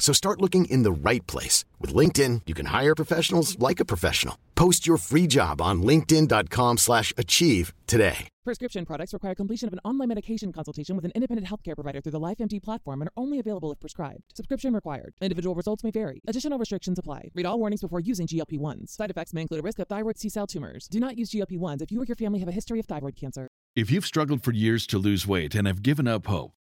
So start looking in the right place. With LinkedIn, you can hire professionals like a professional. Post your free job on linkedin.com slash achieve today. Prescription products require completion of an online medication consultation with an independent healthcare provider through the LifeMD platform and are only available if prescribed. Subscription required. Individual results may vary. Additional restrictions apply. Read all warnings before using GLP-1s. Side effects may include a risk of thyroid C-cell tumors. Do not use GLP-1s if you or your family have a history of thyroid cancer. If you've struggled for years to lose weight and have given up hope,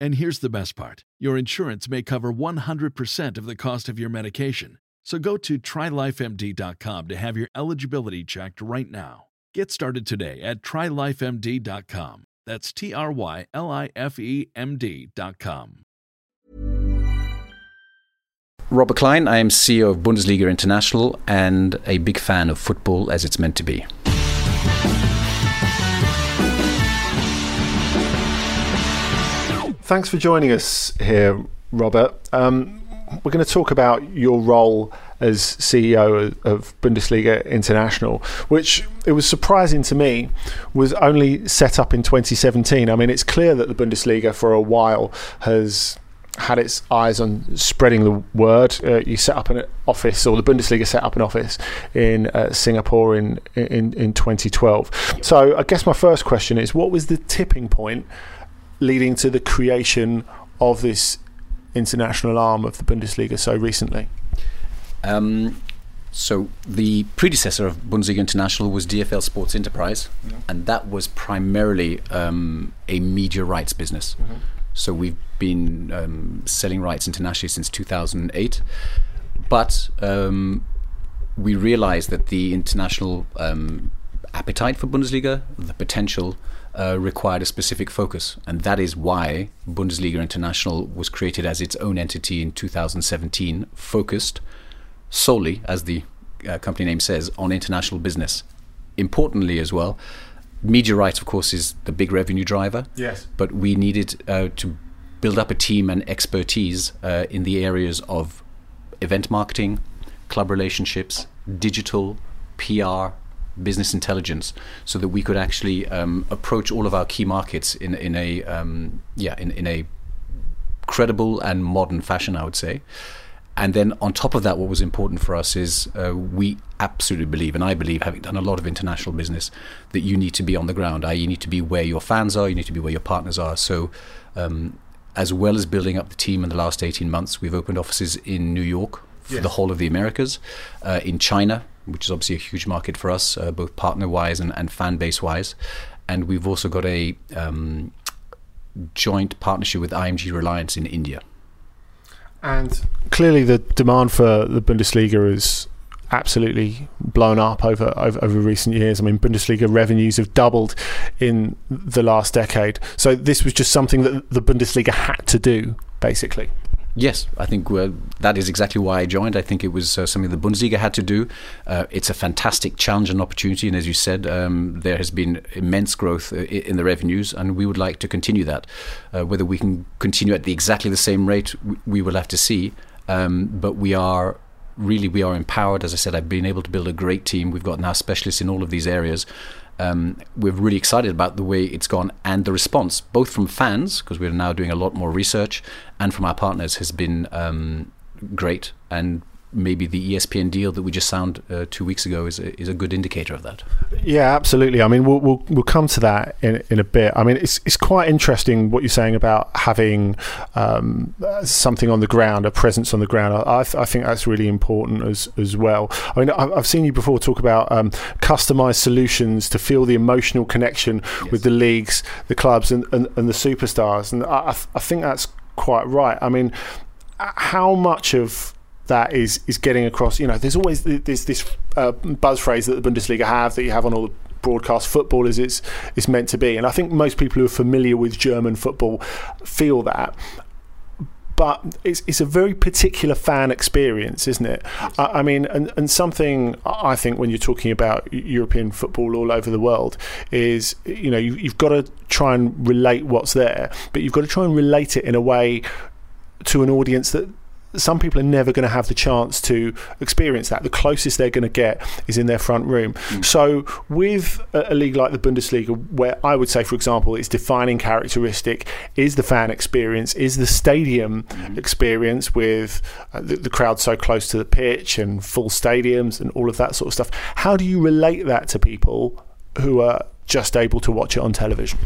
And here's the best part your insurance may cover 100% of the cost of your medication. So go to trylifemd.com to have your eligibility checked right now. Get started today at trylifemd.com. That's T R Y L I F E M D.com. Robert Klein, I am CEO of Bundesliga International and a big fan of football as it's meant to be. Thanks for joining us here, Robert. Um, we're going to talk about your role as CEO of Bundesliga International, which it was surprising to me was only set up in 2017. I mean, it's clear that the Bundesliga for a while has had its eyes on spreading the word. Uh, you set up an office, or the Bundesliga set up an office in uh, Singapore in, in in 2012. So, I guess my first question is, what was the tipping point leading to the creation of this international arm of the Bundesliga so recently? Um, so the predecessor of Bundesliga International was DFL Sports Enterprise, mm-hmm. and that was primarily um, a media rights business. Mm-hmm. So we've been um, selling rights internationally since 2008, but um, we realized that the international um, appetite for Bundesliga, the potential, uh, required a specific focus, and that is why Bundesliga International was created as its own entity in 2017, focused solely, as the uh, company name says, on international business. Importantly, as well, media rights, of course, is the big revenue driver. Yes. But we needed uh, to build up a team and expertise uh, in the areas of event marketing, club relationships, digital, PR, business intelligence, so that we could actually um, approach all of our key markets in in a um, yeah in, in a credible and modern fashion, I would say. And then on top of that, what was important for us is uh, we absolutely believe, and I believe, having done a lot of international business, that you need to be on the ground. I, you need to be where your fans are. You need to be where your partners are. So, um, as well as building up the team in the last 18 months, we've opened offices in New York for the whole of the Americas, uh, in China, which is obviously a huge market for us, uh, both partner wise and, and fan base wise. And we've also got a um, joint partnership with IMG Reliance in India. And clearly, the demand for the Bundesliga is absolutely blown up over, over, over recent years. I mean, Bundesliga revenues have doubled in the last decade. So this was just something that the Bundesliga had to do, basically. Yes, I think uh, that is exactly why I joined. I think it was uh, something the Bundesliga had to do. Uh, it's a fantastic challenge and opportunity, and as you said, um, there has been immense growth uh, in the revenues, and we would like to continue that. Uh, whether we can continue at the exactly the same rate, we will have to see. Um, but we are really we are empowered. As I said, I've been able to build a great team. We've got now specialists in all of these areas, Um, we're really excited about the way it's gone and the response, both from fans, because we're now doing a lot more research, and from our partners, has been um, great. And maybe the ESPN deal that we just signed uh, two weeks ago is a, is a good indicator of that. Yeah, absolutely. I mean, we'll we'll, we'll come to that in, in a bit. I mean, it's it's quite interesting what you're saying about having um, something on the ground, a presence on the ground. I, I think that's really important as as well. I mean, I've seen you before talk about um, customized solutions to feel the emotional connection yes. with the leagues, the clubs, and, and, and the superstars, and I, I think that's quite right. I mean, how much of that is is getting across. You know, there's always there's this uh, buzz phrase that the Bundesliga have that you have on all the broadcast football as it's it's meant to be, and I think most people who are familiar with German football feel that. But it's it's a very particular fan experience, isn't it? I, I mean, and, and something I think when you're talking about European football all over the world is, you know, you, you've got to try and relate what's there, but you've got to try and relate it in a way to an audience that some people are never going to have the chance to experience that. The closest they're going to get is in their front room. Mm. So, with a, a, league like the Bundesliga, where I would say, for example, its defining characteristic is the fan experience, is the stadium mm. experience with uh, the, the crowd so close to the pitch and full stadiums and all of that sort of stuff. How do you relate that to people who are just able to watch it on television?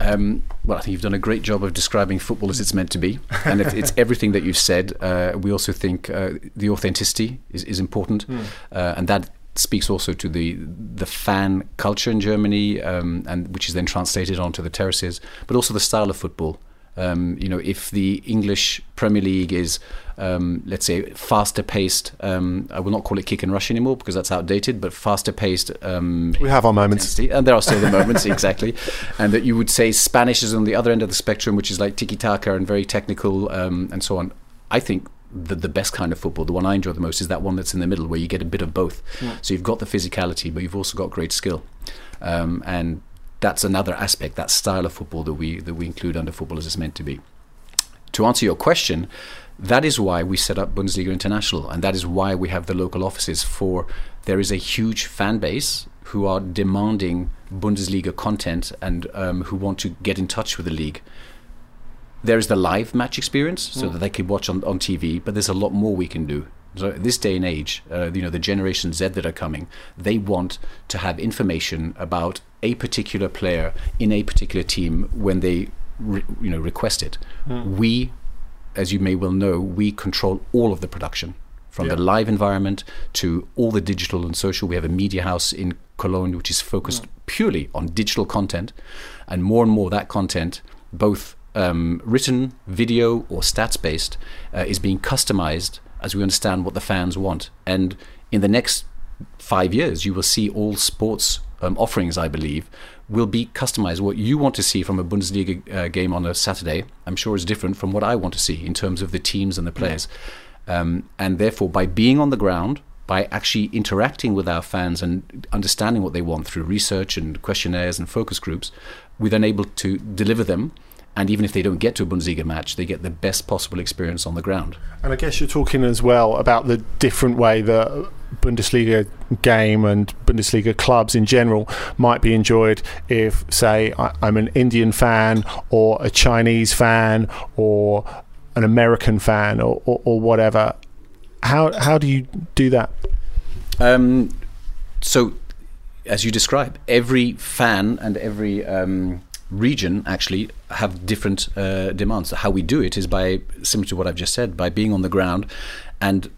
Um, well, I think you've done a great job of describing football as it's meant to be, and it's, it's everything that you've said. Uh, we also think uh, the authenticity is, is important, mm. uh, and that speaks also to the the fan culture in Germany, um, and which is then translated onto the terraces, but also the style of football. Um, you know, if the English Premier League is, um, let's say, faster paced, um, I will not call it kick and rush anymore because that's outdated, but faster paced. Um, we have our moments. And there are still the moments, exactly. And that you would say Spanish is on the other end of the spectrum, which is like tiki taka and very technical um, and so on. I think the, the best kind of football, the one I enjoy the most, is that one that's in the middle where you get a bit of both. Yeah. So you've got the physicality, but you've also got great skill. Um, and that's another aspect, that style of football that we that we include under football as it's meant to be. To answer your question, that is why we set up Bundesliga International, and that is why we have the local offices. For there is a huge fan base who are demanding Bundesliga content and um, who want to get in touch with the league. There is the live match experience, so mm. that they can watch on, on TV, but there's a lot more we can do. So this day and age, uh, you know, the Generation Z that are coming, they want to have information about a particular player in a particular team when they, re- you know, request it. Mm. We, as you may well know, we control all of the production from yeah. the live environment to all the digital and social. We have a media house in Cologne which is focused mm. purely on digital content, and more and more that content, both um, written, video, or stats based, uh, is being customized as we understand what the fans want. And in the next five years, you will see all sports um, offerings, I believe, will be customized. What you want to see from a Bundesliga uh, game on a Saturday, I'm sure is different from what I want to see in terms of the teams and the players. Um, and therefore, by being on the ground, by actually interacting with our fans and understanding what they want through research and questionnaires and focus groups, we're then able to deliver them and even if they don't get to a Bundesliga match, they get the best possible experience on the ground. And I guess you're talking as well about the different way that Bundesliga game and Bundesliga clubs in general might be enjoyed if, say, I'm an Indian fan or a Chinese fan or an American fan or, or, or whatever. How how do you do that? Um, so, as you describe, every fan and every um, region actually have different uh, demands. How we do it is by similar to what I've just said, by being on the ground and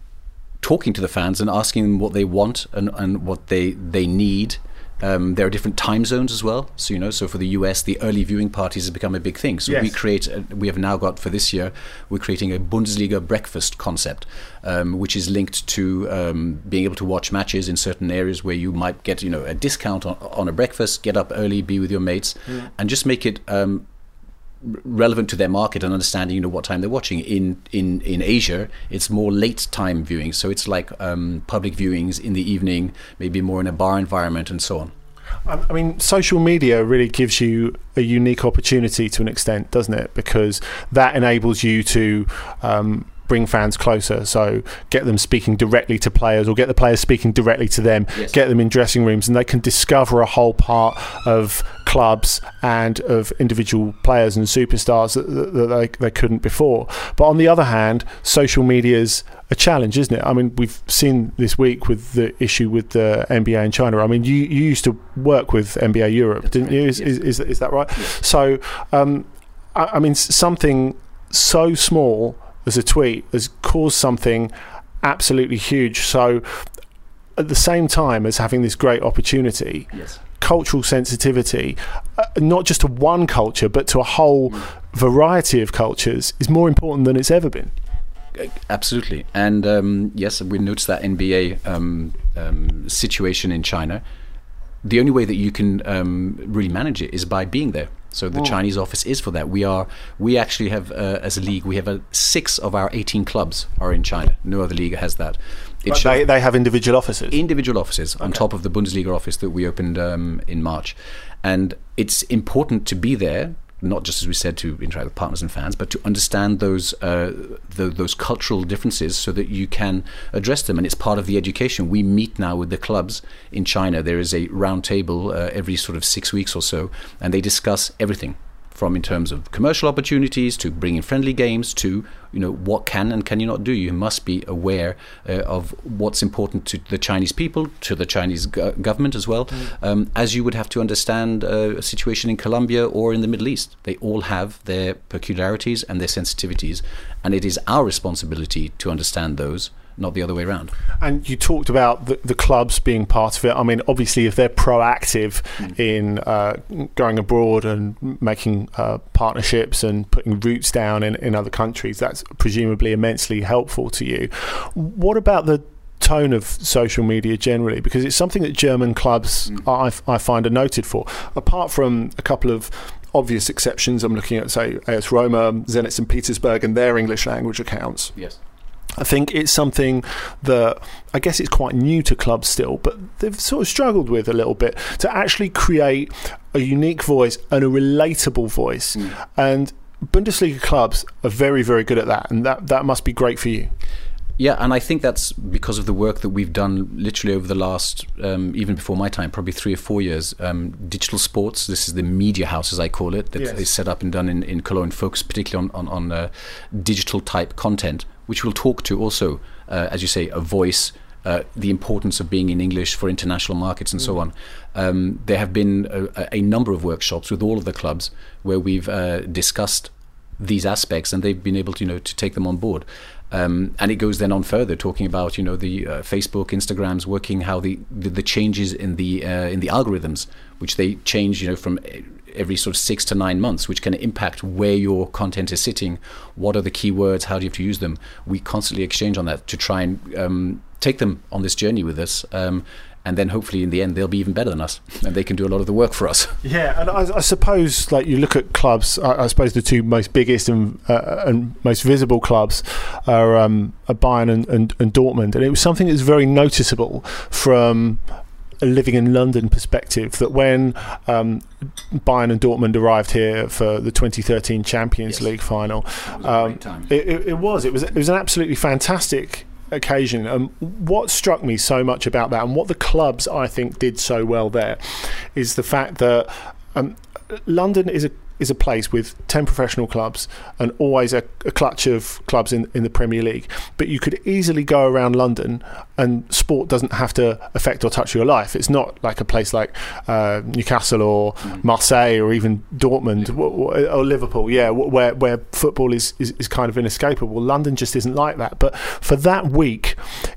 talking to the fans and asking them what they want and, and what they they need um, there are different time zones as well. So you know, so for the US, the early viewing parties has become a big thing. So yes. we create, a, we have now got for this year, we're creating a Bundesliga breakfast concept, um, which is linked to um, being able to watch matches in certain areas where you might get you know a discount on, on a breakfast, get up early, be with your mates, mm. and just make it um, relevant to their market and understanding you know what time they're watching in in in asia it's more late time viewing so it's like um, public viewings in the evening maybe more in a bar environment and so on I mean, social media really gives you a unique opportunity to an extent, doesn't it? Because that enables you to um, bring fans closer. So get them speaking directly to players, or get the players speaking directly to them. Yes. Get them in dressing rooms, and they can discover a whole part of clubs and of individual players and superstars that, that, that they, they couldn't before. But on the other hand, social media's a challenge, isn't it? I mean, we've seen this week with the issue with the NBA in China. I mean, you, you used to work with NBA Europe, That's didn't right, you? Is, yes. is, is, is that right? Yes. So, um, I, I mean, something so small as a tweet has caused something absolutely huge. So, at the same time as having this great opportunity, Yes. Cultural sensitivity, uh, not just to one culture, but to a whole variety of cultures, is more important than it's ever been. Absolutely, and um, yes, we noticed that NBA um, um, situation in China. The only way that you can um, really manage it is by being there. So the Chinese office is for that. We are we actually have uh, as a league we have uh, six of our 18 clubs are in China. No other league has that. It But they, they have individual offices. individual offices on top of the Bundesliga office that we opened um, in March. And it's important to be there, not just as we said to interact with partners and fans, but to understand those uh, the, those cultural differences so that you can address them. And it's part of the education. We meet now with the clubs in China. There is a round table uh, every sort of six weeks or so, and they discuss everything from in terms of commercial opportunities to bringing friendly games to you know what can and can you not do. You must be aware uh, of what's important to the Chinese people to the Chinese go- government as well. Um, as you would have to understand uh, a situation in Colombia or in the Middle East they all have their peculiarities and their sensitivities and it is our responsibility to understand those not the other way around And you talked about the, the clubs being part of it. I mean, obviously, if they're proactive in uh, going abroad and making uh, partnerships and putting roots down in, in other countries, that's presumably immensely helpful to you. What about the tone of social media generally? Because it's something that German clubs, I, I find, are noted for. Apart from a couple of obvious exceptions, I'm looking at, say, AS Roma, Zenit St. Petersburg, and their English language accounts. yes I think it's something that I guess it's quite new to clubs still, but they've sort of struggled with a little bit to actually create a unique voice and a relatable voice. And Bundesliga clubs are very, very good at that, and that, that must be great for you. Yeah, and I think that's because of the work that we've done literally over the last, um, even before my time, probably three or four years. Um, digital sports, this is the media house, as I call it, that Yes. is set up and done in, in Cologne, focused particularly on, on, on uh, digital type content, which we'll talk to also, uh, as you say, a voice. Uh, the importance of being in English for international markets and so on. Um, there have been a, a number of workshops with all of the clubs where we've uh, discussed these aspects and they've been able to you know to take them on board um, and it goes then on further talking about you know the uh, Facebook Instagrams working how the, the the changes in the uh, in the algorithms which they change you know from every sort of six to nine months which can impact where your content is sitting what are the keywords how do you have to use them? We constantly exchange on that to try and um, take them on this journey with us um, and then hopefully in the end they'll be even better than us and they can do a lot of the work for us. Yeah, and I, I suppose, like you look at clubs, I, I suppose the two most biggest and uh, and most visible clubs are, um, are Bayern and, and, and Dortmund, and it was something that's very noticeable from a living in London perspective that when um, Bayern and Dortmund arrived here for the 2013 Champions Yes. League final, It was um. It, it, it was. It was. It was an absolutely fantastic occasion. Um, what struck me so much about that, and what the clubs I think did so well there, is the fact that um, London is a is a place with 10 professional clubs and always a, a clutch of clubs in, in the Premier League. But you could easily go around London and sport doesn't have to affect or touch your life. It's not like a place like uh, Newcastle or Marseille or even Dortmund or Liverpool, yeah, where, where football is, is, is kind of inescapable. London just isn't like that. But for that week,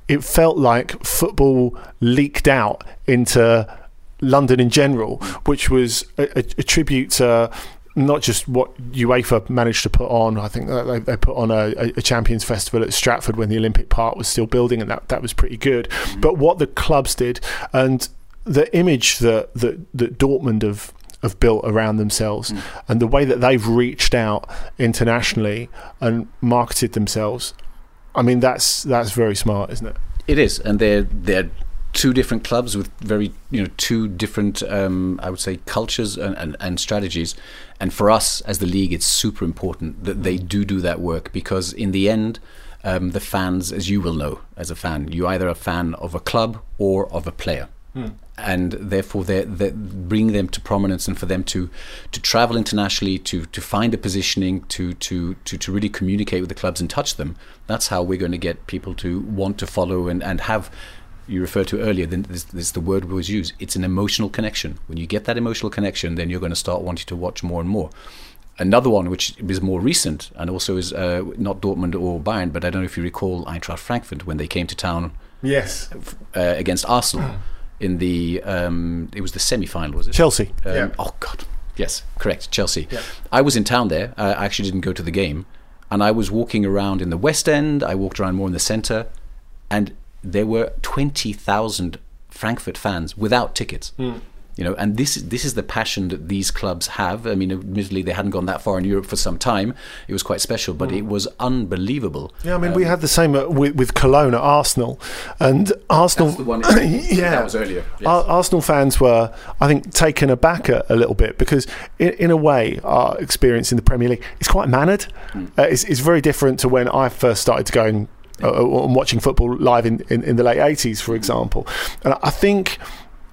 it felt like football leaked out into London in general, which was a, a, a tribute to not just what UEFA managed to put on. I think they, they put on a, a Champions Festival at Stratford when the Olympic Park was still building, and that, that was pretty good. But what the clubs did, and the image that that, that Dortmund have have built around themselves, and the way that they've reached out internationally and marketed themselves. I mean, that's that's very smart, isn't it? It is, and they're they're two different clubs with very you know two different um, I would say cultures and, and, and strategies. And for us as the league, it's super important that they do do that work because in the end. um, the fans, as you will know as a fan, you're either a fan of a club or of a player. And therefore, they they bring them to prominence, and for them to to travel internationally, to to find a positioning, to to to to really communicate with the clubs and touch them. That's how we're going to get people to want to follow and and have you referred to earlier, then this, this is the word was used. It's an emotional connection. When you get that emotional connection, then you're going to start wanting to watch more and more. Another one, which is more recent and also is uh, not Dortmund or Bayern, but I don't know if you recall Eintracht Frankfurt when they came to town Yes. uh, against Arsenal in the um, it was the semi-final, was it? Chelsea. Um, Yeah. Oh God, yes, correct, Chelsea. Yeah. I was in town there. I actually didn't go to the game, and I was walking around in the West End. I walked around more in the centre, and there were twenty thousand Frankfurt fans without tickets. Hmm. You know, and this is this is the passion that these clubs have. I mean, admittedly, they hadn't gone that far in Europe for some time. It was quite special, but it was unbelievable. Hmm. Yeah, I mean, we had the same uh, with, with Cologne at Arsenal, and Arsenal. That's the one- yeah, that was earlier, yes. Ar- Arsenal fans were, I think, taken aback a, a little bit because, in, in a way, our experience in the Premier League is quite mannered. Hmm. Uh, it's, it's very different to when I first started to go and, uh, and watching football live in, in, in the late eighties, for example. And I think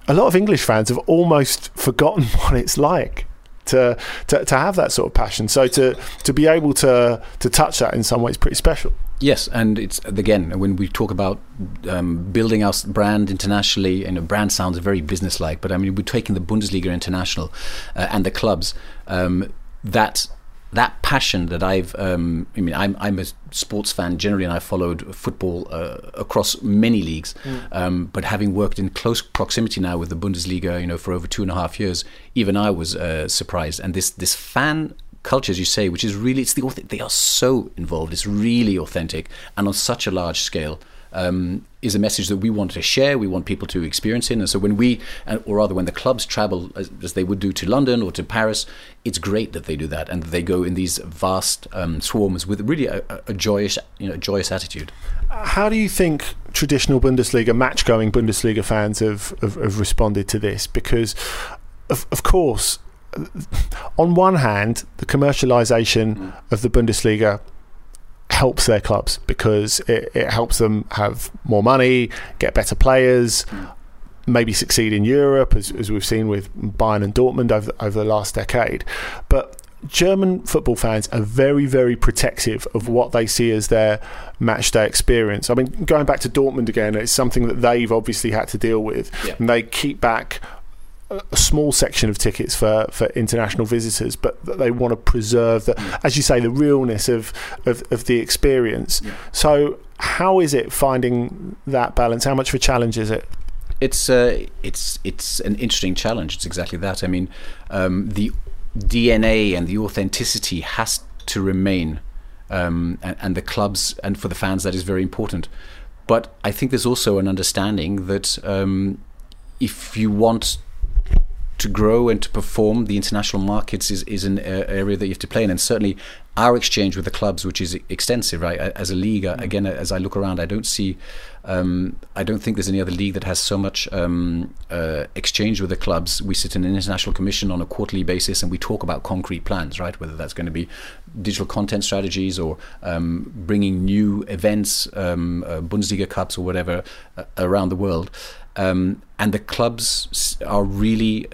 a lot of English fans have almost forgotten what it's like. To, to, to have that sort of passion, so to, to be able to to touch that in some ways, is pretty special. Yes, and it's again when we talk about um, building our brand internationally, and a brand sounds very businesslike, but I mean we're taking the Bundesliga international uh, and the clubs. Um, that that passion that I've, um, I mean, I'm I'm a sports fan generally, and I followed football uh, across many leagues. Um, but having worked in close proximity now with the Bundesliga, you know, for over two and a half years, even I was uh, surprised. And this this fan culture, as you say, which is really it's the they are so involved. It's really authentic and on such a large scale. Um, is a message that we want to share. We want people to experience it. And so when we, or rather when the clubs travel as, as they would do to London or to Paris, it's great that they do that and that they go in these vast um, swarms with really a, a- joyous, you know, joyous attitude. How do you think traditional Bundesliga, match going Bundesliga fans have, have, have responded to this? Because, of, of course, on one hand, the commercialisation of the Bundesliga helps their clubs because it, it helps them have more money, get better players, maybe succeed in Europe, as, as we've seen with Bayern and Dortmund over, over the last decade. But German football fans are very, very protective of what they see as their match day experience. I mean, going back to Dortmund again, it's something that they've obviously had to deal with. Yeah. And they keep back a small section of tickets for, for international visitors, but that they want to preserve the, as you say, the realness of, of, of the experience. So, how is it finding that balance? How much of a challenge is it? It's uh, it's it's an interesting challenge. It's exactly that. I mean, um, the DNA and the authenticity has to remain, um, and, and the clubs and for the fans that is very important. But I think there's also an understanding that um, if you want to grow and to perform, the international markets is, is an uh, area that you have to play in. And certainly our exchange with the clubs, which is extensive, right? As a league, uh, again, as I look around, I don't see, um, I don't think there's any other league that has so much um, uh, exchange with the clubs. We sit in an international commission on a quarterly basis and we talk about concrete plans, right? Whether that's going to be digital content strategies or um, bringing new events, um, uh, Bundesliga Cups or whatever uh, around the world. Um, and the clubs are really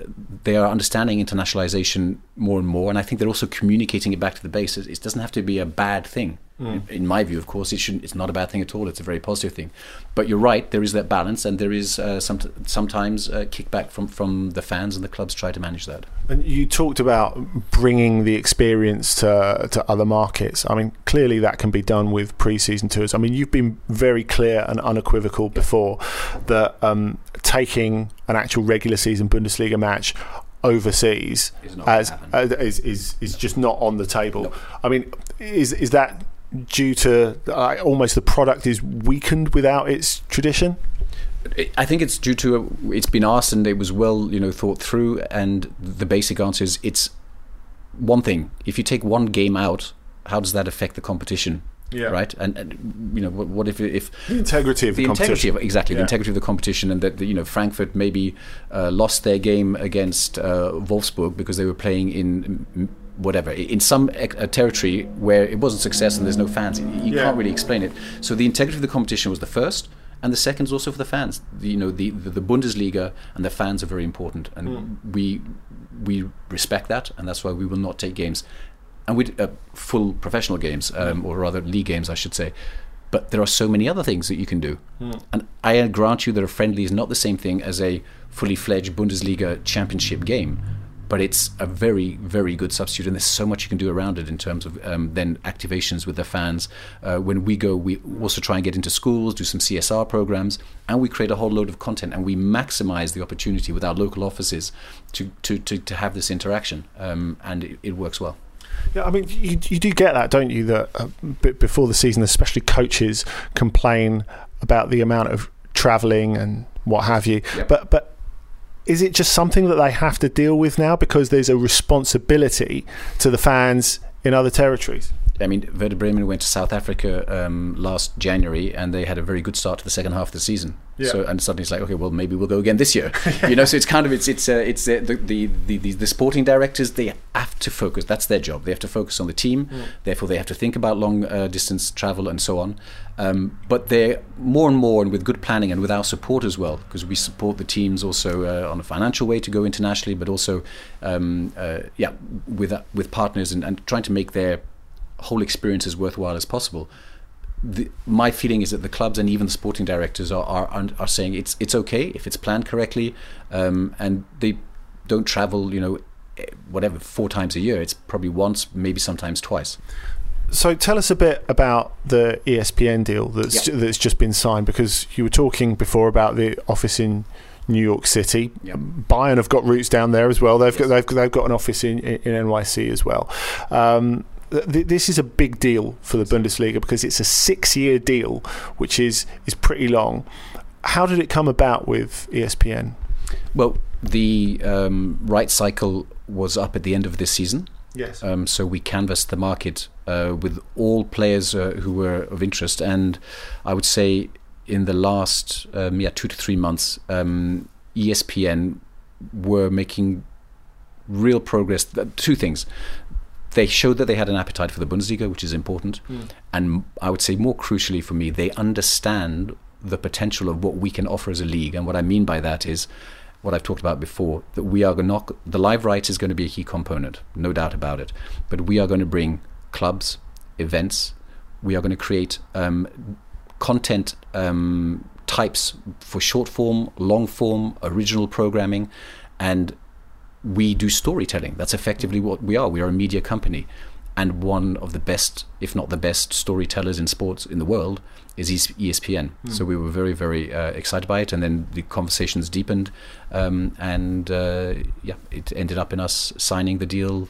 they are understanding internationalization more and more. And i think they're also communicating it back to the base. It, it doesn't have to be a bad thing in, in my view of course it shouldn't it's not a bad thing at all it's a very positive thing but you're right there is that balance and there is uh, some, sometimes uh, kickback from from the fans and the clubs try to manage that And you talked about bringing the experience to to other markets. I mean, clearly that can be done with pre-season tours. I mean, you've been very clear and unequivocal before that um, taking an actual regular season Bundesliga match overseas Is not as uh, is, is is just not on the table. I mean, is is that due to uh, almost the product is weakened without its tradition? I think it's due to a, it's been asked and it was well you know thought through and the basic answer is it's one thing if you take one game out how does that affect the competition Yeah. right and, and you know what, what if if The integrity of the, the integrity competition. of exactly the integrity of the competition and that the, you know Frankfurt maybe uh, lost their game against uh, Wolfsburg because they were playing in whatever. In some a territory where it wasn't success and there's no fans you Yeah. can't really explain it. So the integrity of the competition was the first and the second is also for the fans. The, you know the, the the Bundesliga and the fans are very important and we we respect that and that's why we will not take games and we uh, full professional games um, or rather league games I should say. But there are so many other things that you can do. And I grant you that a friendly is not the same thing as a fully fledged Bundesliga championship game but it's a very, very good substitute, and there's so much you can do around it in terms of um, then activations with the fans. Uh, when we go, we also try and get into schools, do some CSR programs, and we create a whole load of content, and we maximize the opportunity with our local offices to to, to, to have this interaction, um, and it, it works well. Yeah, I mean, you, you do get that, don't you? That uh, before the season, especially coaches complain about the amount of travelling and what have you. Yep. But but is it just something that they have to deal with now because there's a responsibility to the fans in other territories? I mean, Werder Bremen went to South Africa um, last January, and they had a very good start to the second half of the season. Yeah. So, and suddenly it's like, okay, well, maybe we'll go again this year. you know, so it's kind of it's it's uh, it's uh, the, the, the the the sporting directors they have to focus. That's their job. They have to focus on the team. Therefore, they have to think about long uh, distance travel and so on. Um, but they're more and more, and with good planning and with our support as well, because we support the teams also uh, on a financial way to go internationally, but also, um, uh, yeah, with uh, with partners and, and trying to make their whole experience as worthwhile as possible. The, my feeling is that the clubs and even the sporting directors are are, are saying it's it's okay if it's planned correctly, um, and they don't travel, you know, eh, whatever four times a year. It's probably once, maybe sometimes twice. So tell us a bit about the ESPN deal that's Yeah. that's just been signed because you were talking before about the office in New York City. Yep. Bayern have got roots down there as well. They've got they've, they've got an office in in NYC as well. Um, th- this is a big deal for the Bundesliga because it's a six-year deal, which is is pretty long. How did it come about with ESPN? Well, the um, right cycle was up at the end of this season. Yes. Um, so we canvassed the market uh, with all players uh, who were of interest, and I would say in the last um, yeah two to three months, um, ESPN were making real progress. Two things. They showed that they had an appetite for the Bundesliga, which is important, and I would say more crucially for me, they understand the potential of what we can offer as a league. And what I mean by that is what I've talked about before that we are not the live rights is going to be a key component, no doubt about it. But we are going to bring clubs, events. We are going to create um, content um, types for short form, long form, original programming, and we do storytelling. That's effectively what we are. We are a media company, and one of the best, if not the best, storytellers in sports in the world is ESPN. So we were very, very uh, excited by it, and then the conversations deepened, um, and uh, yeah, it ended up in us signing the deal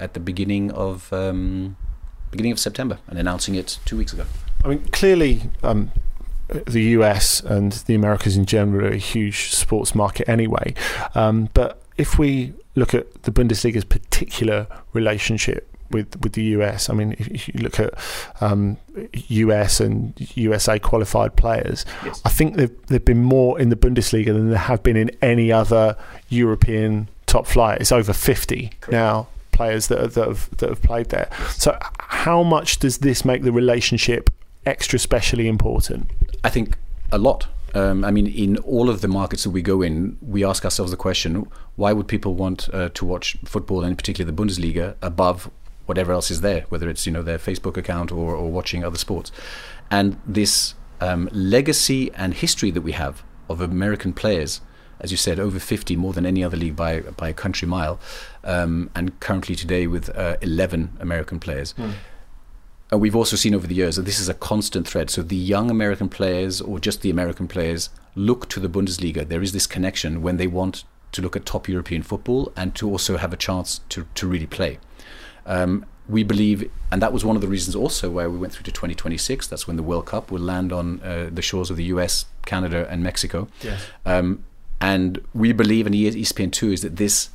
at the beginning of um, beginning of September and announcing it two weeks ago. I mean, clearly, um, the US and the Americas in general are a huge sports market anyway. Um, but if we look at the Bundesliga's particular relationship with with the US, I mean, if, if you look at um, US and USA qualified players, Yes. I think they've they've been more in the Bundesliga than there have been in any other European top flight. It's over fifty now players that, are, that have that have played there. So, how much does this make the relationship extra specially important? I think a lot. Um, I mean, in all of the markets that we go in, we ask ourselves the question: Why would people want uh, to watch football, and particularly the Bundesliga, above whatever else is there, whether it's you know their Facebook account or, or watching other sports? And this um, legacy and history that we have of American players, as you said, over 50, more than any other league by by a country mile, um, and currently today with uh, 11 American players. And we've also seen over the years that this is a constant thread. So the young American players, or just the American players, look to the Bundesliga. There is this connection when they want to look at top European football and to also have a chance to, to really play. Um, we believe, and that was one of the reasons also why we went through to 2026. That's when the World Cup will land on uh, the shores of the US, Canada, and Mexico. Yes. Um, and we believe, and ESPN2 is that this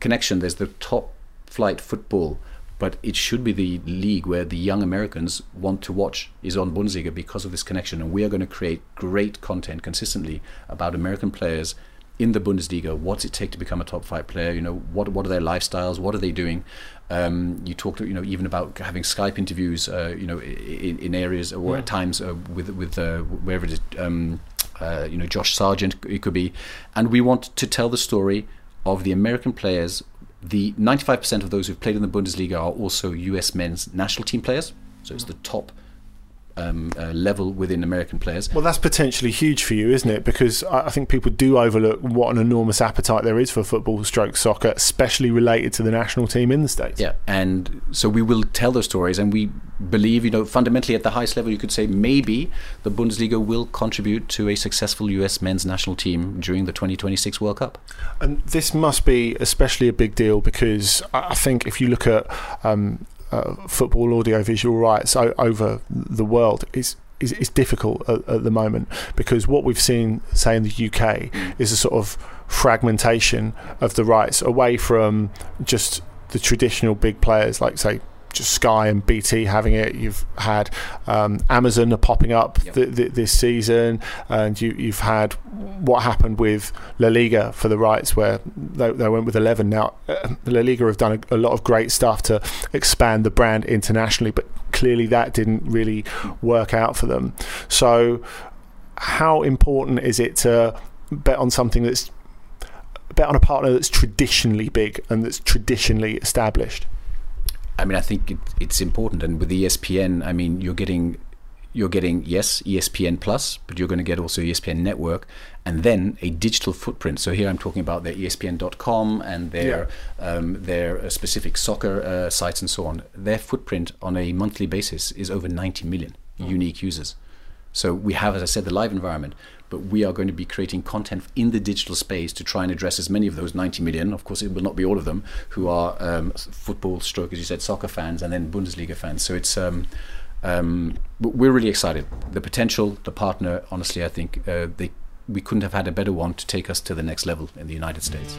connection, there's the top flight football, but it should be the league where the young Americans want to watch is on Bundesliga because of this connection. And we are going to create great content consistently about American players in the Bundesliga. What's it take to become a top five player? You know, what what are their lifestyles? What are they doing? Um, you talked, you know, even about having Skype interviews, uh, you know, in, in areas or at times uh, with with uh, wherever it is, um, uh, you know, Josh Sargent it could be, and we want to tell the story of the American players. The 95% of those who've played in the Bundesliga are also U.S. men's national team players. So it's the top um, uh, level within American players. Well, that's potentially huge for you, isn't it? Because I I think people do overlook what an enormous appetite there is for football, stroke soccer, especially related to the national team in the states. Yeah, and so we will tell those stories, and we believe, you know, fundamentally at the highest level, you could say maybe the Bundesliga will contribute to a successful U.S. men's national team during the 2026 World Cup. And this must be especially a big deal because I I think if you look at um, uh, football audiovisual rights over the world, it's is, is difficult at, at the moment because what we've seen, say in the UK, is a sort of fragmentation of the rights away from just the traditional big players like say just Sky and BT having it. You've had um, Amazon are popping up Yep. th- th- this season, and you, you've had what happened with La Liga for the rights, where they, they went with 11. Now, uh, La Liga have done a, a lot of great stuff to expand the brand internationally, but clearly that didn't really work out for them. So, how important is it to bet on something that's bet on a partner that's traditionally big and that's traditionally established? I mean, I think it, it's important, and with ESPN, I mean, you're getting you're getting yes ESPN Plus, but you're going to get also ESPN Network, and then a digital footprint. So here I'm talking about their ESPN.com and their um, their uh, specific soccer uh, sites and so on. Their footprint on a monthly basis is over 90 million unique users. So we have, as I said, the live environment, but we are going to be creating content in the digital space to try and address as many of those 90 million. Of course, it will not be all of them who are um, football, stroke, as you said, soccer fans, and then Bundesliga fans. So it's um, um, we're really excited. The potential, the partner. Honestly, I think uh, they we couldn't have had a better one to take us to the next level in the United States.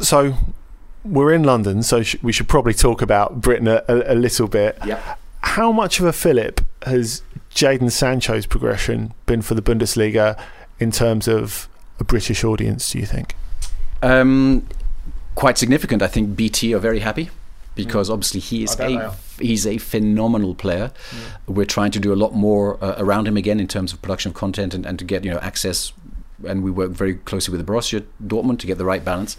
So we're in London, so sh- we should probably talk about Britain a, a, a little bit. Yeah. How much of a fillip has Jadon Sancho's progression been for the Bundesliga in terms of a British audience? Do you think? Um, quite significant. I think BT are very happy because mm. obviously he is a he's a phenomenal player. Mm. We're trying to do a lot more uh, around him again in terms of production of content and, and to get you know access. And we work very closely with the Borussia Dortmund to get the right balance.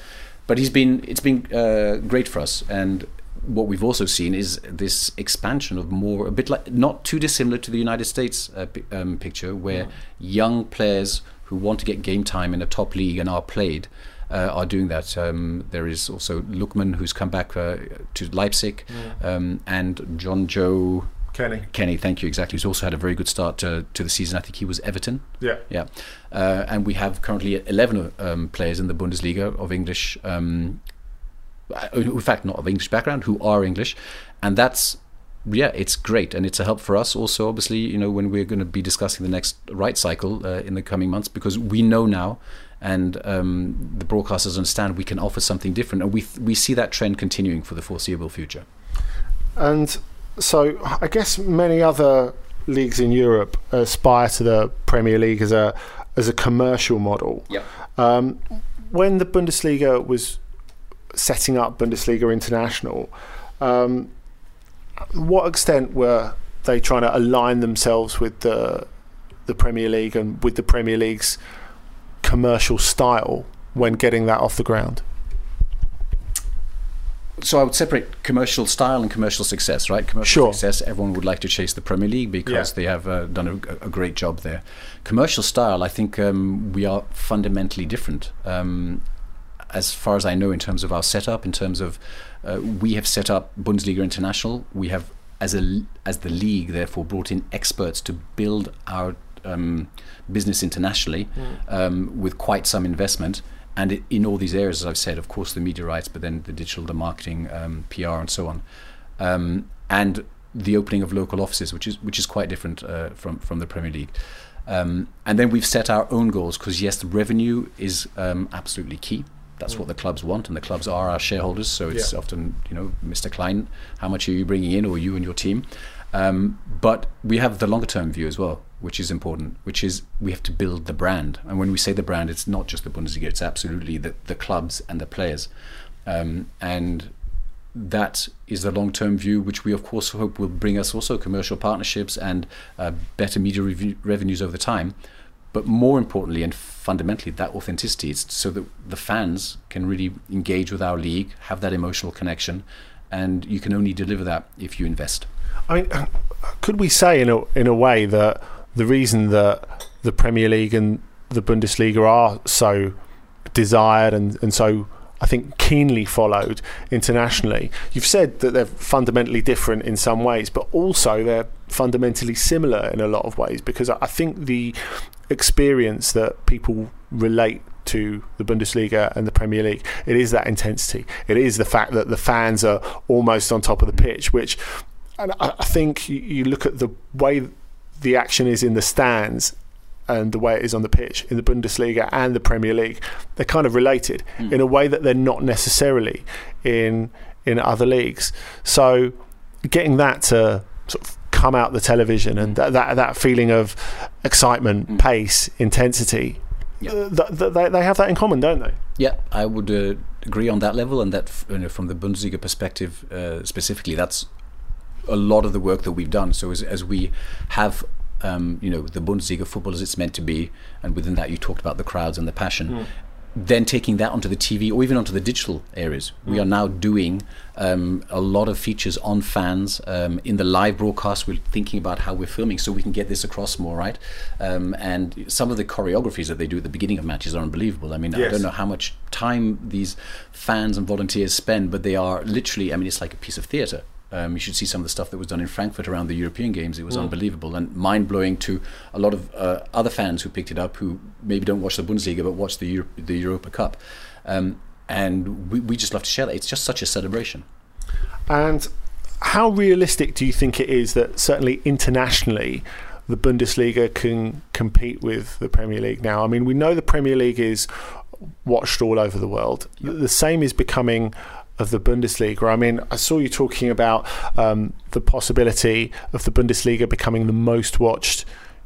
But he's been it's been uh, great for us, and what we've also seen is this expansion of more a bit like not too dissimilar to the United States uh, um, picture, where mm. young players who want to get game time in a top league and are played uh, are doing that. Um, there is also Lookman, who's come back uh, to Leipzig, yeah. um, and Jonjoe. Kenny. Kenny, thank you. Exactly. He's also had a very good start to, to the season. I think he was Everton. Yeah. Yeah. Uh, and we have currently 11 um, players in the Bundesliga of English, um, uh, in fact, not of English background, who are English. And that's yeah, it's great, and it's a help for us also. Obviously, you know, when we're going to be discussing the next right cycle uh, in the coming months, because we know now and um, the broadcasters understand we can offer something different, and we th- we see that trend continuing for the foreseeable future. And so, I guess many other leagues in Europe aspire to the Premier League as a as a commercial model. Yep. Um, when the Bundesliga was setting up Bundesliga International, um, what extent were they trying to align themselves with the the Premier League and with the Premier League's commercial style when getting that off the ground? So I would separate commercial style and commercial success, right? Commercial sure. success, everyone would like to chase the Premier League because yeah. they have uh, done a, a, great job there. Commercial style, I think um, we are fundamentally different. Um, as far as I know, in terms of our setup, in terms of uh, we have set up Bundesliga International. We have, as a as the league, therefore brought in experts to build our um, business internationally mm. um, with quite some investment. And it, in all these areas, as I've said, of course, the media rights, but then the digital, the marketing, um, PR, and so on, um, and the opening of local offices, which is which is quite different uh, from from the Premier League. Um, and then we've set our own goals because yes, the revenue is um, absolutely key. That's what the clubs want, and the clubs are our shareholders. So it's yeah. often, you know, Mr. Klein, how much are you bringing in, or you and your team? Um, but we have the longer term view as well, which is important, which is we have to build the brand. And when we say the brand, it's not just the Bundesliga, it's absolutely the, the clubs and the players. Um, and that is the long term view, which we, of course, hope will bring us also commercial partnerships and uh, better media rev- revenues over the time. But more importantly and fundamentally, that authenticity is so that the fans can really engage with our league, have that emotional connection, and you can only deliver that if you invest. I mean, could we say in a in a way that the reason that the Premier League and the Bundesliga are so desired and, and so I think keenly followed internationally. You've said that they're fundamentally different in some ways, but also they're fundamentally similar in a lot of ways because I think the experience that people relate to the Bundesliga and the Premier League. It is that intensity. It is the fact that the fans are almost on top of the pitch, which and I think you look at the way the action is in the stands and the way it is on the pitch in the Bundesliga and the Premier League, they're kind of related mm. in a way that they're not necessarily in in other leagues. So getting that to sort of come out the television and that that, that feeling of excitement, mm. pace, intensity, yeah. uh, th- th- they, they have that in common, don't they? Yeah, I would uh, agree on that level, and that you know, from the Bundesliga perspective uh, specifically, that's a lot of the work that we've done. So as, as we have, um, you know, the Bundesliga football as it's meant to be, and within that you talked about the crowds and the passion. Mm. Then taking that onto the TV or even onto the digital areas, mm. we are now doing um, a lot of features on fans um, in the live broadcast. We're thinking about how we're filming so we can get this across more, right? Um, and some of the choreographies that they do at the beginning of matches are unbelievable. I mean, yes. I don't know how much time these fans and volunteers spend, but they are literally. I mean, it's like a piece of theatre um, you should see some of the stuff that was done in Frankfurt around the European Games. It was mm. unbelievable and mind blowing to a lot of uh, other fans who picked it up who maybe don't watch the Bundesliga but watch the Euro- the Europa Cup. Um, and we, we just love to share that. It's just such a celebration. And how realistic do you think it is that certainly internationally the Bundesliga can compete with the Premier League now? I mean, we know the Premier League is watched all over the world. Yep. The same is becoming of the Bundesliga. I mean, I saw you talking about um, the possibility of the Bundesliga becoming the most watched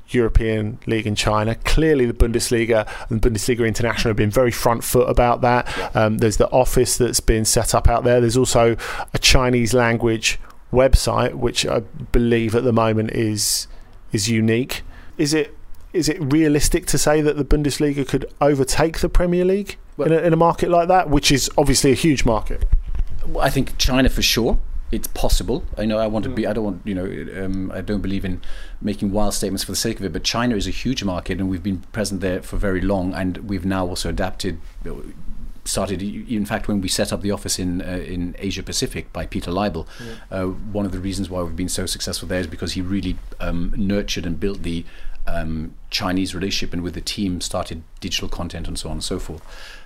European league in China. Clearly, the Bundesliga and Bundesliga International have been very front foot about that. Um, there's the office that's been set up out there. There's also a Chinese language website, which I believe at the moment is is unique. Is it is it realistic to say that the Bundesliga could overtake the Premier League in, a, in a market like that, which is obviously a huge market? I think China for sure it's possible. I know I want to be. I don't want. You know, um, I don't believe in making wild statements for the sake of it. But China is a huge market, and we've been present there for very long, and we've now also adapted. Started, in fact, when we set up the office in uh, in Asia Pacific by Peter Leibel, yeah. uh, one of the reasons why we've been so successful there is because he really um, nurtured and built the um, Chinese relationship, and with the team started digital content and so on and so forth.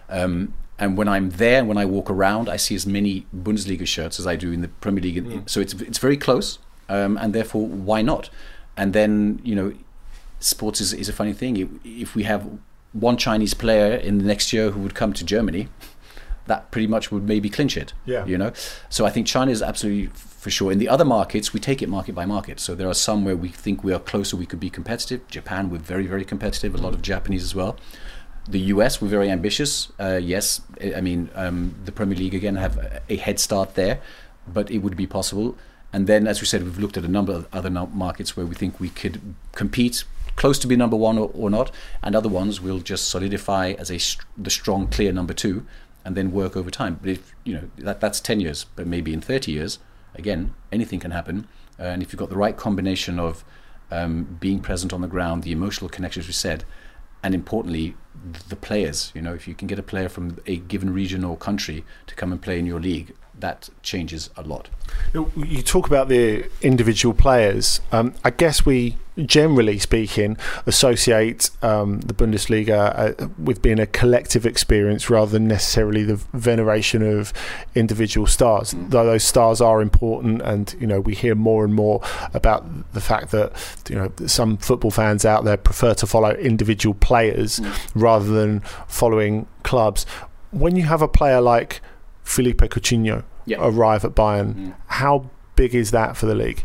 Um, and when I'm there, when I walk around, I see as many Bundesliga shirts as I do in the Premier League. Mm. So it's it's very close, um, and therefore why not? And then you know, sports is, is a funny thing. If we have one Chinese player in the next year who would come to Germany, that pretty much would maybe clinch it. Yeah. You know, so I think China is absolutely for sure. In the other markets, we take it market by market. So there are some where we think we are closer, we could be competitive. Japan, we're very very competitive. A lot of Japanese as well the US were very ambitious. Uh, yes, I mean um, the Premier League again have a head start there, but it would be possible. And then, as we said, we've looked at a number of other markets where we think we could compete close to be number one or, or not, and other ones will just solidify as a the strong, clear number two, and then work over time. But if you know that that's ten years, but maybe in thirty years, again, anything can happen. Uh, and if you've got the right combination of um, being present on the ground, the emotional connections we said, and importantly, the players. You know, if you can get a player from a given region or country to come and play in your league, that changes a lot. You talk about the individual players. Um, I guess we, generally speaking, associate um, the Bundesliga uh, with being a collective experience rather than necessarily the veneration of individual stars. Mm. Though those stars are important, and you know we hear more and more about the fact that you know some football fans out there prefer to follow individual players mm. rather than following clubs. When you have a player like Philippe Coutinho arrive at Bayern. Mm. How big is that for the league?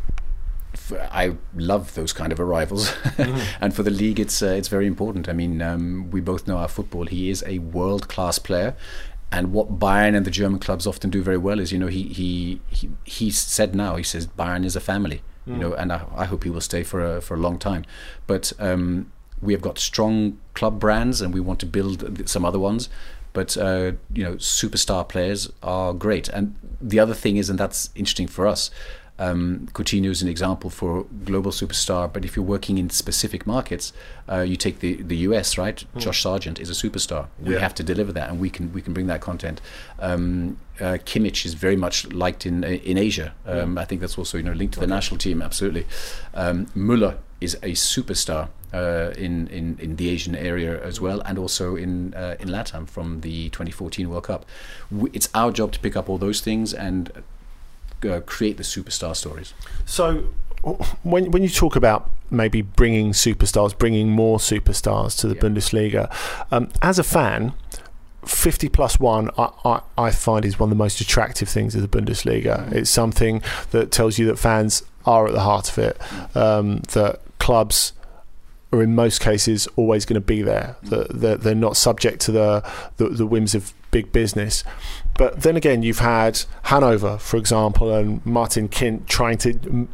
I love those kind of arrivals, mm. and for the league, it's uh, it's very important. I mean, um, we both know our football. He is a world class player, and what Bayern and the German clubs often do very well is, you know, he he he, he said now he says Bayern is a family, mm. you know, and I, I, hope he will stay for a for a long time. But um, we have got strong club brands, and we want to build some other ones. But uh, you know, superstar players are great. And the other thing is, and that's interesting for us. Um, Coutinho is an example for global superstar, but if you're working in specific markets, uh, you take the, the US, right? Mm. Josh Sargent is a superstar. We yeah. have to deliver that, and we can we can bring that content. Um, uh, Kimmich is very much liked in in Asia. Um, mm. I think that's also you know linked to the okay. national team. Absolutely, um, Müller is a superstar uh, in, in in the Asian area as well, and also in uh, in Latam from the 2014 World Cup. We, it's our job to pick up all those things and uh, create the superstar stories. So. When when you talk about maybe bringing superstars, bringing more superstars to the yeah. Bundesliga, um, as a fan, 50 plus one, I, I, I, find is one of the most attractive things of the Bundesliga. Mm. It's something that tells you that fans are at the heart of it, mm. um, that clubs are in most cases always going to be there. They're, not subject to the, the, the whims of big business. But then again, you've had Hanover, for example, and Martin Kind trying to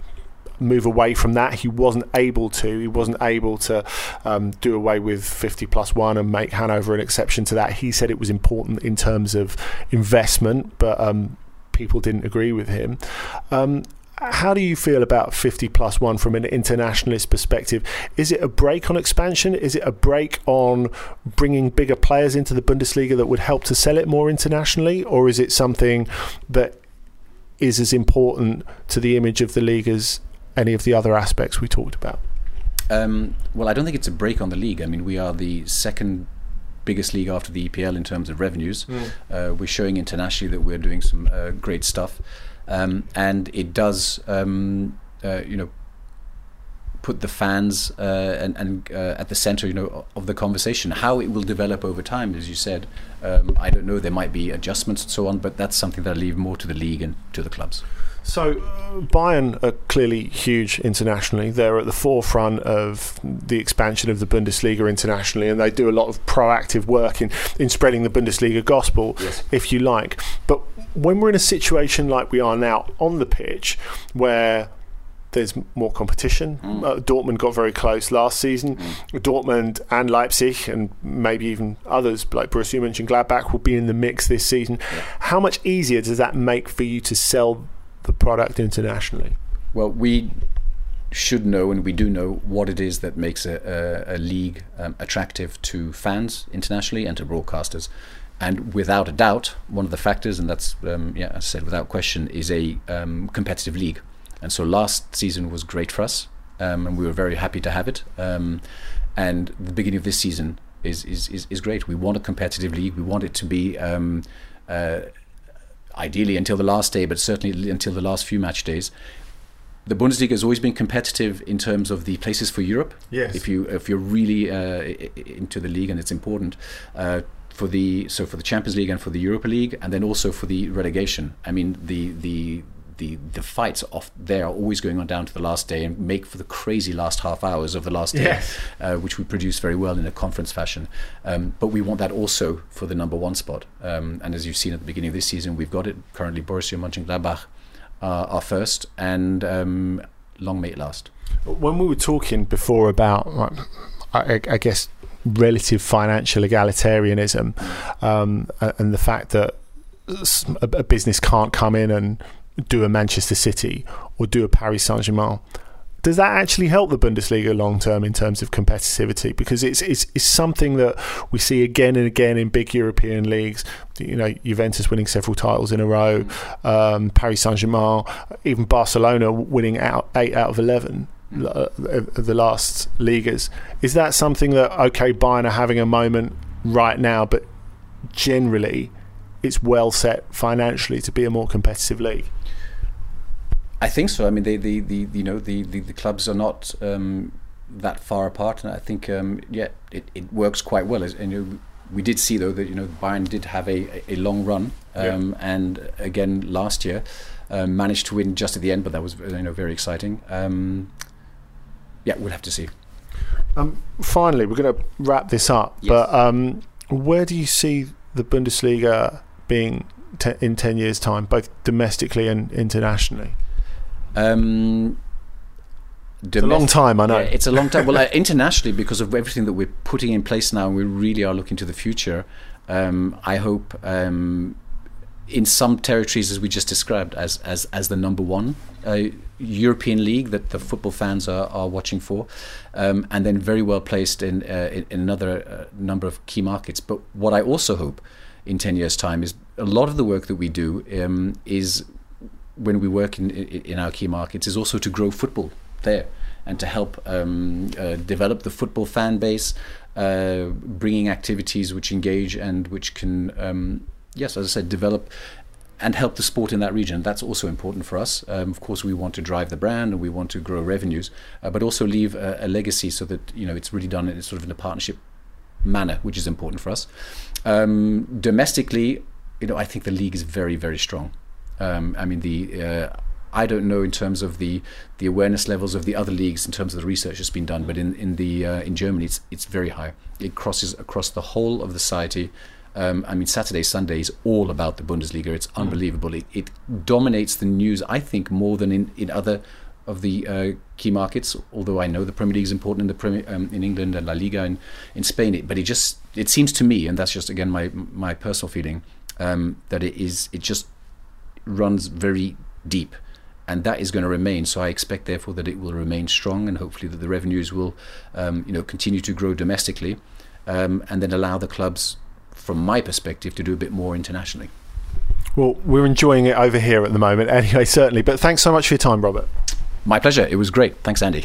move away from that. He wasn't able to. He wasn't able to um, do away with 50 plus one and make Hanover an exception to that. He said it was important in terms of investment, but um, people didn't agree with him. Um, how do you feel about 50 plus one from an internationalist perspective? Is it a brake on expansion? Is it a brake on bringing bigger players into the Bundesliga that would help to sell it more internationally? Or is it something that is as important to the image of the league as any of the other aspects we talked about? Um, well, I don't think it's a brake on the league. I mean, we are the second biggest league after the EPL in terms of revenues. Mm. Uh, we're showing internationally that we're doing some uh, great stuff um, and it does um, uh, you know put the fans uh, and, and uh, at the center, you know, of the conversation. How it will develop over time, as you said, um, I don't know. There might be adjustments and so on, but that's something that I leave more to the league and to the clubs. So, Bayern are clearly huge internationally. They're at the forefront of the expansion of the Bundesliga internationally, and they do a lot of proactive work in, in spreading the Bundesliga gospel, yes. if you like. But when we're in a situation like we are now on the pitch, where there's more competition. Mm. Uh, Dortmund got very close last season. Mm. Dortmund and Leipzig, and maybe even others like Borussia Mönchengladbach, will be in the mix this season. Yeah. How much easier does that make for you to sell the product internationally? Well, we should know, and we do know, what it is that makes a, a, a league um, attractive to fans internationally and to broadcasters. And without a doubt, one of the factors, and that's, um, yeah, as I said, without question, is a um, competitive league. And so last season was great for us, um, and we were very happy to have it. Um, and the beginning of this season is, is, is, is, great. We want a competitive league. We want it to be um, uh, ideally until the last day, but certainly until the last few match days. The Bundesliga has always been competitive in terms of the places for Europe. Yes. If you if you're really uh, into the league and it's important uh, for the so for the Champions League and for the Europa League, and then also for the relegation. I mean the the the the fights off there are always going on down to the last day and make for the crazy last half hours of the last day, yes. uh, which we produce very well in a conference fashion. Um, but we want that also for the number one spot. Um, and as you've seen at the beginning of this season, we've got it currently. Borussia Mönchengladbach uh, are first, and um, long may it last. When we were talking before about, I, I guess, relative financial egalitarianism, um, and the fact that a business can't come in and do a Manchester City or do a Paris Saint Germain. Does that actually help the Bundesliga long term in terms of competitivity? Because it's, it's it's something that we see again and again in big European leagues. You know, Juventus winning several titles in a row, um, Paris Saint Germain, even Barcelona winning out eight out of eleven uh, of the last leaguers. Is that something that okay, Bayern are having a moment right now, but generally, it's well set financially to be a more competitive league? I think so. I mean, they, the, the you know, the, the, the clubs are not um, that far apart, and I think, um, yeah, it, it works quite well. And you know, we did see though that you know Bayern did have a, a long run, um, yeah. and again last year um, managed to win just at the end, but that was you know very exciting. Um, yeah, we'll have to see. Um, finally, we're going to wrap this up, yes. but where do you see the Bundesliga being te- in ten years' time, both domestically and internationally? Um, it's a long time, I know. Yeah, it's a long time. well, uh, internationally, because of everything that we're putting in place now, we really are looking to the future. Um, I hope um, in some territories, as we just described, as as as the number one uh, European league that the football fans are, are watching for, um, and then very well placed in uh, in, in, another uh, number of key markets. But what I also hope in ten years' time is a lot of the work that we do um, is when we work in, in our key markets is also to grow football there and to help um, uh, develop the football fan base, uh, bringing activities which engage and which can, um, yes, as I said, develop and help the sport in that region. That's also important for us. Um, of course, we want to drive the brand and we want to grow revenues, uh, but also leave a, a, legacy so that you know it's really done in sort of in a partnership manner, which is important for us. Um, domestically, you know, I think the league is very, very strong. Um, I mean, the uh, I don't know in terms of the the awareness levels of the other leagues in terms of the research that's been done, but in in the uh, in Germany it's it's very high. It crosses across the whole of the society. Um, I mean, Saturday, Sunday is all about the Bundesliga. It's mm. unbelievable. It, it dominates the news, I think, more than in, in other of the uh, key markets. Although I know the Premier League is important in the Premier, um, in England and La Liga in, in Spain, it, but it just it seems to me, and that's just again my my personal feeling, um, that it is it just runs very deep and that is going to remain. So I expect, therefore, that it will remain strong, and hopefully that the revenues will, um, you know, continue to grow domestically, um, and then allow the clubs, from my perspective, to do a bit more internationally. Well, we're enjoying it over here at the moment, anyway, certainly. But thanks so much for your time, Robert. My pleasure. It was great. Thanks, Andy.